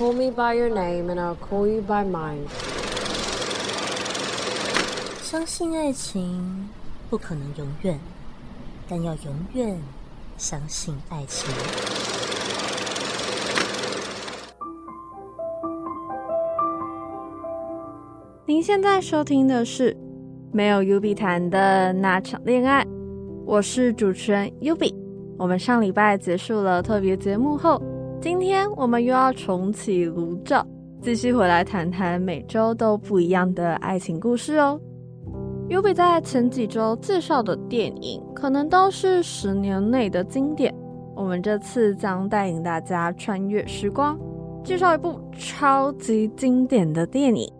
call me by your name and I'll call you by mine。相信爱情不可能永远，但要永远相信爱情。您现在收听的是没有 Yubi 谈的那场恋爱，我是主持人 Yubi。我们上礼拜结束了特别节目后，今天我们又要重启炉灶，继续回来谈谈每周都不一样的爱情故事哦。Yubi 在前几周介绍的电影，可能都是十年内的经典。我们这次将带领大家穿越时光，介绍一部超级经典的电影。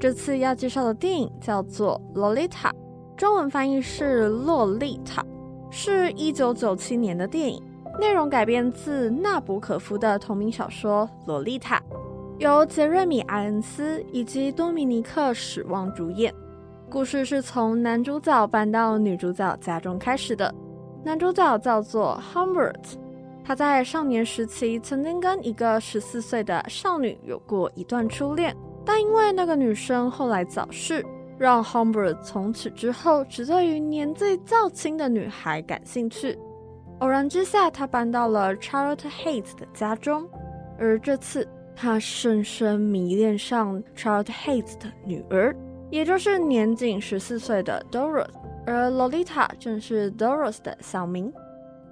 这次要介绍的电影叫做《洛丽塔》，中文翻译是《洛丽塔》。是一九九七年的电影，内容改编自纳博可夫的同名小说《洛丽塔》，由杰瑞米·艾恩斯以及多米尼克·史旺主演。故事是从男主角搬到女主角家中开始的。男主角叫做 Humbert，他在少年时期曾经跟一个十四岁的少女有过一段初恋，但因为那个女生后来早逝。让 Humbert 从此之后只对于年纪较轻的女孩感兴趣。偶然之下，他搬到了 Charlotte Hayes 的家中，而这次他深深迷恋上 Charlotte Hayes 的女儿，也就是年仅十四岁的 Doris，而 Lolita 正是 Doris 的小名。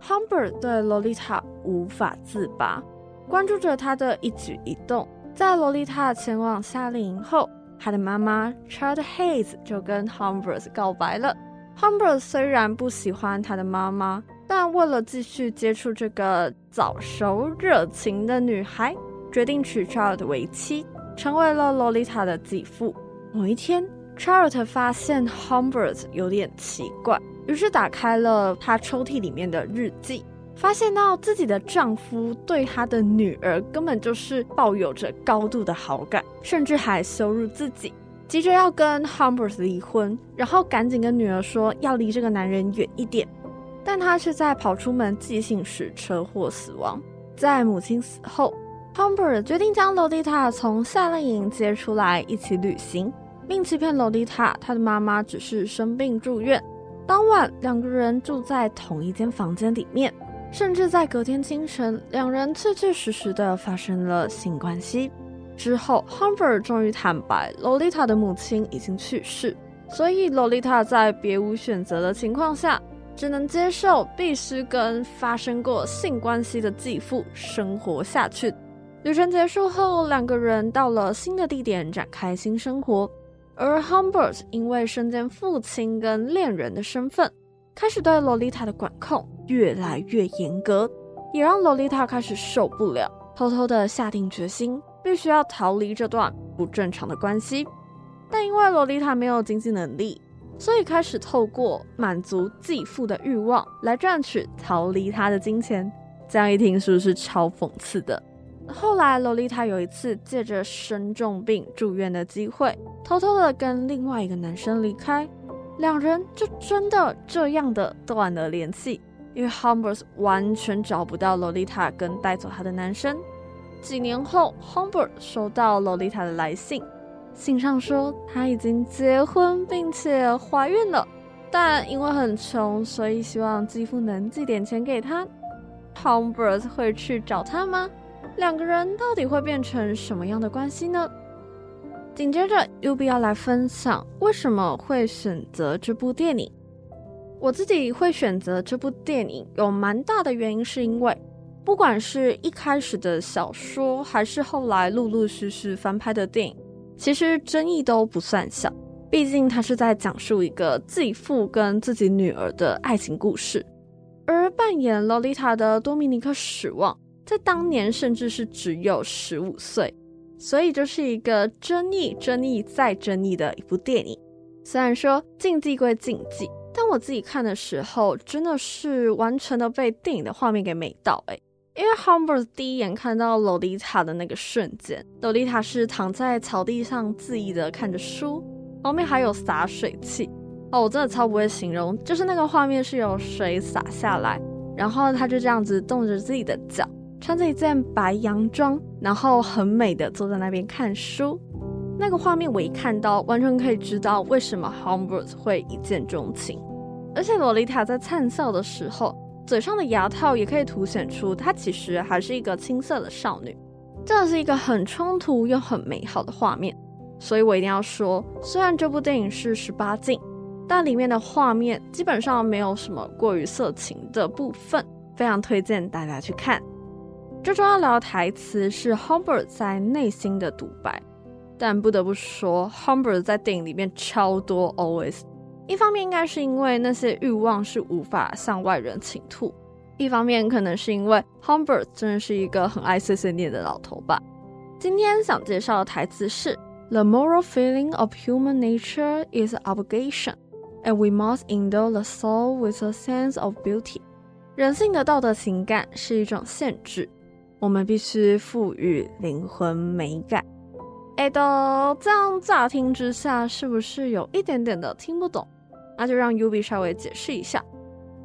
Humbert 对 Lolita 无法自拔，关注着她的一举一动。在 Lolita 前往夏令营后，他的妈妈 Charlotte Hayes 就跟 Humbert 告白了。Humbert 虽然不喜欢他的妈妈，但为了继续接触这个早熟热情的女孩，决定娶 Charlotte 为妻，成为了 Lolita 的继父。某一天，Charlotte 发现 Humbert 有点奇怪，于是打开了他抽屉里面的日记。发现到自己的丈夫对他的女儿根本就是抱有着高度的好感，甚至还羞辱自己，急着要跟 Humbert 离婚，然后赶紧跟女儿说要离这个男人远一点。但他却在跑出门寄信时车祸死亡。在母亲死后，Humbert 决定将洛丽塔从夏令营接出来一起旅行，并欺骗洛丽塔她的妈妈只是生病住院。当晚，两个人住在同一间房间里面。甚至在隔天清晨，两人确确实实的发生了性关系。之后，Humbert 终于坦白，洛丽塔的母亲已经去世，所以洛丽塔在别无选择的情况下，只能接受必须跟发生过性关系的继父生活下去。旅程结束后，两个人到了新的地点展开新生活，而 Humbert 因为身兼父亲跟恋人的身份，开始对洛丽塔的管控。越来越严格，也让洛丽塔开始受不了，偷偷的下定决心，必须要逃离这段不正常的关系。但因为洛丽塔没有经济能力，所以开始透过满足继父的欲望来赚取逃离他的金钱。这样一听是不是超讽刺的？后来，洛丽塔有一次借着生重病住院的机会，偷偷的跟另外一个男生离开，两人就真的这样的断了联系。因为 Humbert 完全找不到洛丽塔跟带走她的男生。几年后，Humbert 收到洛丽塔的来信，信上说他已经结婚并且怀孕了，但因为很穷，所以希望继父能寄点钱给他。Humbert 会去找他吗？两个人到底会变成什么样的关系呢？紧接着，Ubi 要来分享为什么会选择这部电影。我自己会选择这部电影，有蛮大的原因，是因为不管是一开始的小说，还是后来陆陆续续翻拍的电影，其实争议都不算小。毕竟它是在讲述一个继父跟自己女儿的爱情故事，而扮演洛丽塔的多米尼克·史旺，在当年甚至是只有十五岁，所以就是一个争议、争议再争议的一部电影。虽然说禁忌归禁忌。但我自己看的时候，真的是完全的被电影的画面给美到哎！因为 Humbert 第一眼看到洛丽塔的那个瞬间，洛丽塔是躺在草地上恣意的看着书，旁边还有洒水器哦，我真的超不会形容，就是那个画面是有水洒下来，然后他就这样子动着自己的脚，穿着一件白洋装，然后很美的坐在那边看书。那个画面我一看到，完全可以知道为什么 Humbert 会一见钟情。而且洛丽塔在灿笑的时候，嘴上的牙套也可以凸显出她其实还是一个青涩的少女。这是一个很冲突又很美好的画面。所以我一定要说，虽然这部电影是十八禁，但里面的画面基本上没有什么过于色情的部分，非常推荐大家去看。这周要聊的台词是 Humbert 在内心的独白，但不得不说，Humbert 在电影里面超多 OS。一方面应该是因为那些欲望是无法向外人倾吐，一方面可能是因为 Humbert 真的是一个很爱碎碎念的老头吧。今天想介绍的台词是。The moral feeling of human nature is obligation, and we must endow the soul with a sense of beauty. 人性的道德情感是一种限制，我们必须赋予灵魂美感。哎，都这样乍听之下，是不是有一点点的听不懂？那就让 Ubi 稍微解释一下。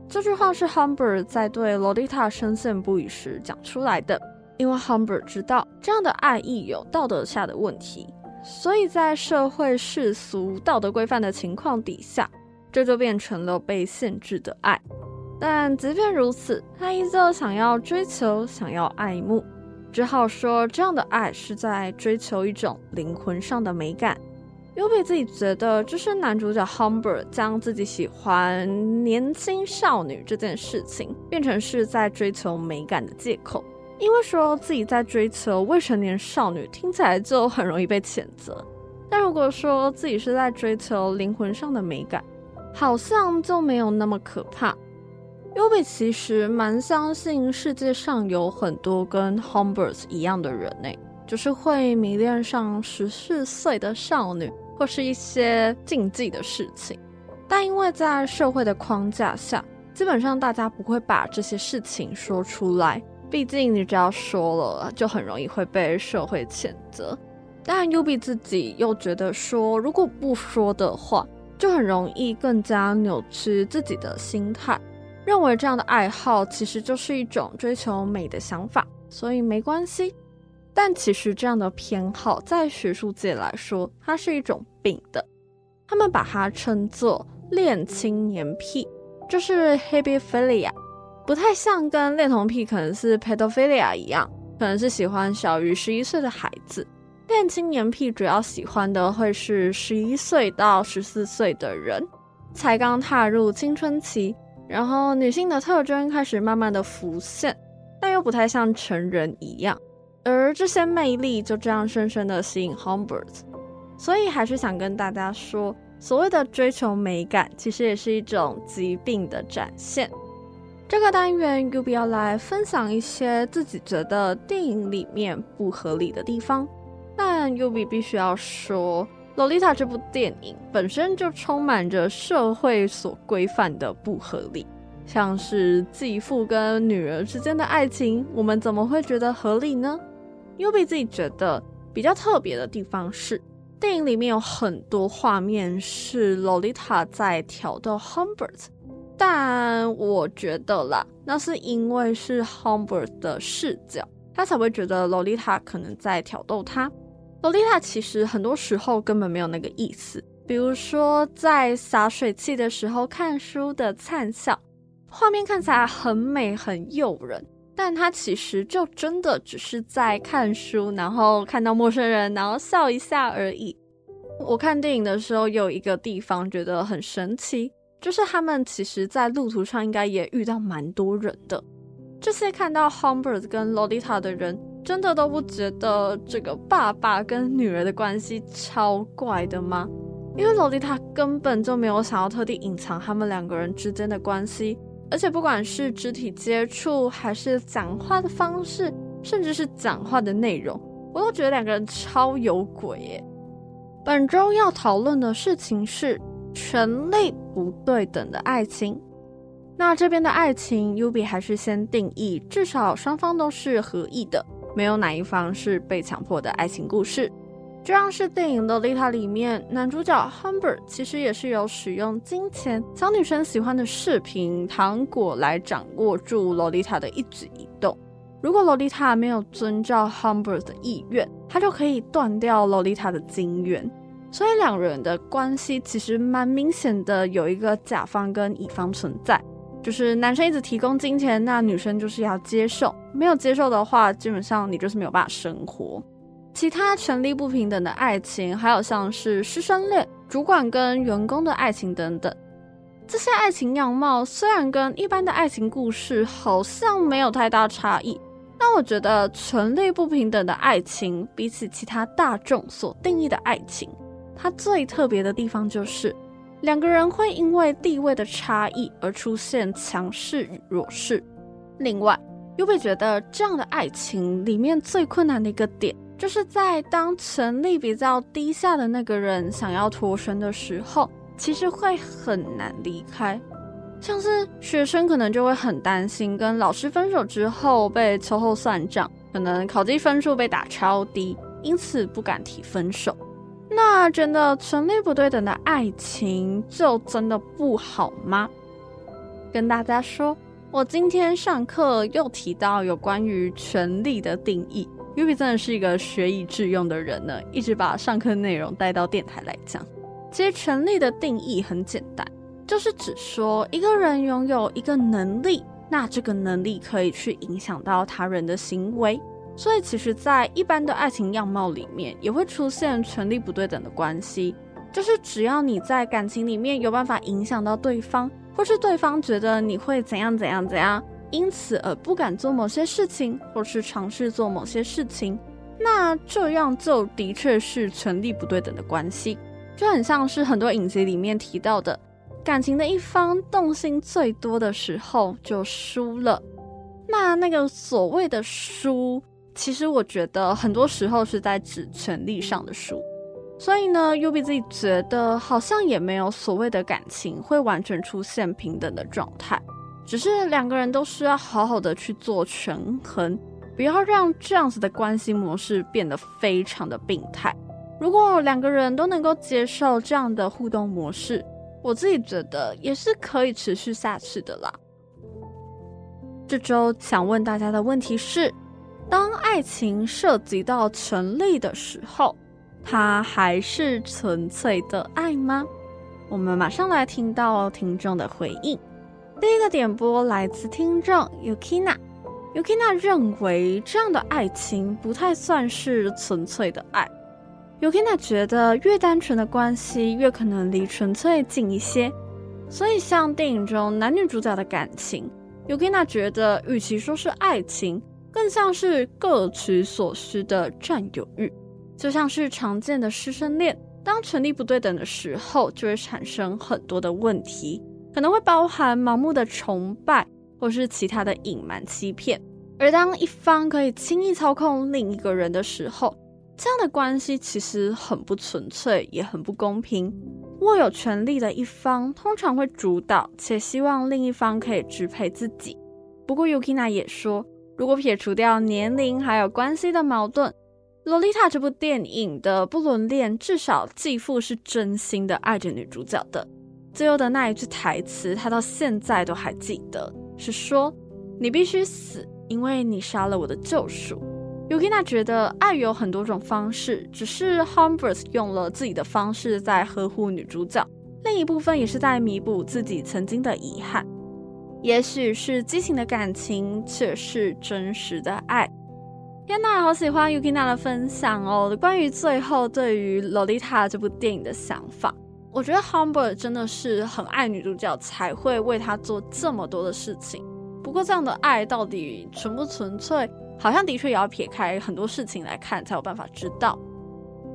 这句话是 Humber 在对萝莉塔深陷不已时讲出来的，因为 Humber 知道这样的爱意有道德下的问题。所以在社会世俗道德规范的情况底下，这就变成了被限制的爱。但即便如此，他依旧想要追求，想要爱慕，只好说这样的爱是在追求一种灵魂上的美感。Yubi 自己觉得，这是男主角 Humbert 将自己喜欢年轻少女这件事情，变成是在追求美感的借口。因为说自己在追求未成年少女，听起来就很容易被谴责。但如果说自己是在追求灵魂上的美感，好像就没有那么可怕。Yubi 其实蛮相信世界上有很多跟 Humbert 一样的人呢，就是会迷恋上十四岁的少女，或是一些禁忌的事情。但因为在社会的框架下，基本上大家不会把这些事情说出来。毕竟你只要说了，就很容易会被社会谴责。但 Yubi 自己又觉得说，如果不说的话，就很容易更加扭曲自己的心态，认为这样的爱好其实就是一种追求美的想法，所以没关系。但其实这样的偏好在学术界来说，它是一种病的。他们把它称作恋青年癖，就是 Hebephilia。不太像跟恋童癖可能是 pedophilia 一样，可能是喜欢小于十一岁的孩子。恋青年癖主要喜欢的会是十一岁到十四岁的人，才刚踏入青春期，然后女性的特征开始慢慢的浮现，但又不太像成人一样。而这些魅力就这样深深的吸引 Humbert。所以还是想跟大家说，所谓的追求美感，其实也是一种疾病的展现。这个单元，Yubi 要来分享一些自己觉得电影里面不合理的地方。但 Ubi 必须要说，《洛丽塔》这部电影本身就充满着社会所规范的不合理，像是继父跟女儿之间的爱情，我们怎么会觉得合理呢？Yubi 自己觉得比较特别的地方是，电影里面有很多画面是萝莉塔在挑逗 Humbert。但我觉得啦，那是因为是 Humbert 的视角，他才会觉得萝莉塔可能在挑逗他。萝莉塔其实很多时候根本没有那个意思，比如说在洒水器的时候看书的灿笑，画面看起来很美很诱人，但他其实就真的只是在看书，然后看到陌生人，然后笑一下而已。我看电影的时候有一个地方觉得很神奇。就是他们其实，在路途上应该也遇到蛮多人的。这些看到 Humbert 跟萝莉塔的人，真的都不觉得这个爸爸跟女儿的关系超怪的吗？因为萝莉塔根本就没有想要特地隐藏他们两个人之间的关系，而且不管是肢体接触，还是讲话的方式，甚至是讲话的内容，我都觉得两个人超有鬼耶。本周要讨论的事情是。权力不对等的爱情，那这边的爱情，Yubi 还是先定义，至少双方都是合意的，没有哪一方是被强迫的爱情故事。就像是电影的《萝莉塔》里面，男主角 Humbert 其实也是有使用金钱、小女生喜欢的饰品、糖果来掌握住洛丽塔的一举一动。如果洛丽塔没有遵照 Humbert 的意愿，他就可以断掉洛丽塔的金援。所以两人的关系其实蛮明显的，有一个甲方跟乙方存在，就是男生一直提供金钱，那女生就是要接受，没有接受的话，基本上你就是没有办法生活。其他权力不平等的爱情，还有像是师生恋、主管跟员工的爱情等等。这些爱情样貌虽然跟一般的爱情故事好像没有太大差异。但我觉得权力不平等的爱情，比起其他大众所定义的爱情，它最特别的地方就是两个人会因为地位的差异而出现强势与弱势。另外，又会觉得这样的爱情里面最困难的一个点，就是在当权力比较低下的那个人想要脱身的时候，其实会很难离开。像是学生可能就会很担心跟老师分手之后被秋后算账，可能考绩分数被打超低，因此不敢提分手。那真的权力不对等的爱情就真的不好吗？跟大家说，我今天上课又提到有关于权力的定义，Yubi 真的是一个学以致用的人呢，一直把上课内容带到电台来讲。其实权力的定义很简单。就是指说一个人拥有一个能力，那这个能力可以去影响到他人的行为。所以，其实，在一般的爱情样貌里面，也会出现权力不对等的关系。就是只要你在感情里面有办法影响到对方，或是对方觉得你会怎样怎样怎样，因此而不敢做某些事情，或是尝试做某些事情，那这样就的确是权力不对等的关系。就很像是很多影集里面提到的。感情的一方动心最多的时候就输了。那那个所谓的输，其实我觉得很多时候是在指权力上的输。所以呢，U B Z 觉得好像也没有所谓的感情会完全出现平等的状态，只是两个人都需要好好的去做权衡，不要让这样子的关系模式变得非常的病态。如果两个人都能够接受这样的互动模式，我自己觉得也是可以持续下去的啦。这周想问大家的问题是：当爱情涉及到权力的时候，它还是纯粹的爱吗？我们马上来听到听众的回应。第一个点播来自听众 Yukina，Yukina 认为这样的爱情不太算是纯粹的爱。Yukina 觉得越单纯的关系越可能离纯粹近一些，所以像电影中男女主角的感情，Yukina 觉得与其说是爱情，更像是各取所需的占有欲，就像是常见的师生恋。当权力不对等的时候，就会产生很多的问题，可能会包含盲目的崇拜，或是其他的隐瞒欺骗。而当一方可以轻易操控另一个人的时候，这样的关系其实很不纯粹，也很不公平。握有权力的一方通常会主导，且希望另一方可以支配自己。不过，Yukina 也说，如果撇除掉年龄还有关系的矛盾，《洛丽塔》这部电影的不伦恋至少继父是真心的爱着女主角的。最后的那一句台词，他到现在都还记得，是说：“你必须死，因为你杀了我的救赎。” Yukina 觉得爱有很多种方式，只是 Humbert 用了自己的方式在呵护女主角，另一部分也是在弥补自己曾经的遗憾。也许是激情的感情，却是真实的爱。天呐，好喜欢 Yukina 的分享哦！关于最后对于《洛丽塔》这部电影的想法，我觉得 Humbert 真的是很爱女主角，才会为她做这么多的事情。不过，这样的爱到底纯不纯粹？好像的确也要撇开很多事情来看，才有办法知道。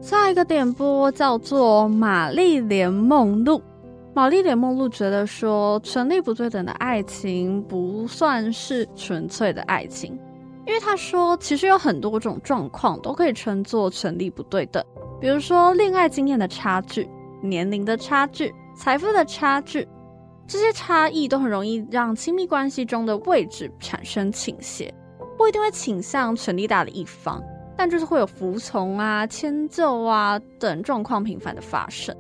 下一个点播叫做玛丽莲梦露。玛丽莲梦露觉得说，权力不对等的爱情不算是纯粹的爱情，因为她说，其实有很多种状况都可以称作权力不对等，比如说恋爱经验的差距、年龄的差距、财富的差距，这些差异都很容易让亲密关系中的位置产生倾斜。不一定会倾向权力大的一方，但就是会有服从啊、迁就啊等状况频繁的发生。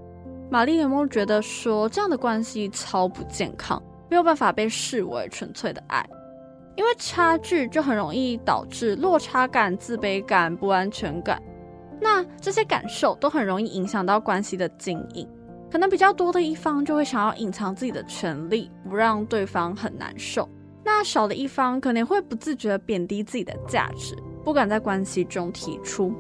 玛丽莲梦觉得说，这样的关系超不健康，没有办法被视为纯粹的爱。因为差距就很容易导致落差感、自卑感、不安全感。那这些感受都很容易影响到关系的经营。可能比较多的一方就会想要隐藏自己的权利，不让对方很难受。那少的一方可能会不自觉贬低自己的价值，不敢在关系中提出。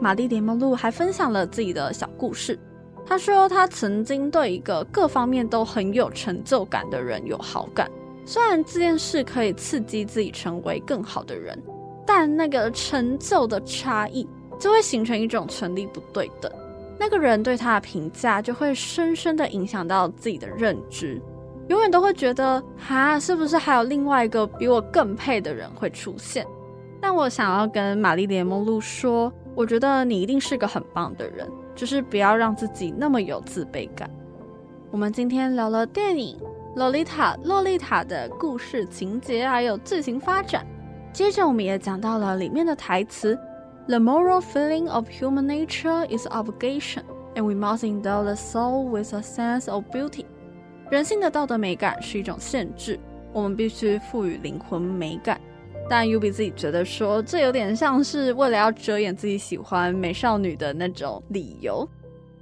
玛丽莲梦露还分享了自己的小故事。她说，她曾经对一个各方面都很有成就感的人有好感。虽然这件事可以刺激自己成为更好的人，但那个成就的差异就会形成一种权力不对等。那个人对他的评价就会深深的影响到自己的认知，永远都会觉得，哈，是不是还有另外一个比我更配的人会出现？但我想要跟玛丽莲梦露说，我觉得你一定是个很棒的人，就是不要让自己那么有自卑感。我们今天聊了电影。洛丽塔，洛丽塔的故事情节还有剧情发展。接着，我们也讲到了里面的台词：“The moral feeling of human nature is obligation, and we must endow the soul with a sense of beauty。”人性的道德美感是一种限制，我们必须赋予灵魂美感。但 U B 自己觉得说，这有点像是为了要遮掩自己喜欢美少女的那种理由。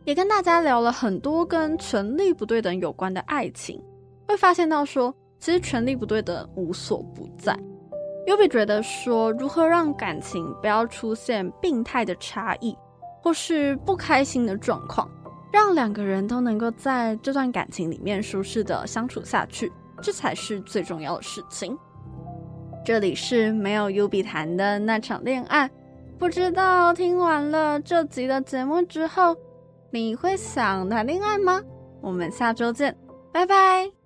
也跟大家聊了很多跟权力不对等有关的爱情。会发现到说，其实权力不对等无所不在。Yubi 觉得说，如何让感情不要出现病态的差异，或是不开心的状况，让两个人都能够在这段感情里面舒适的相处下去，这才是最重要的事情。这里是没有 Yubi 谈的那场恋爱，不知道听完了这集的节目之后，你会想谈恋爱吗？我们下周见，拜拜。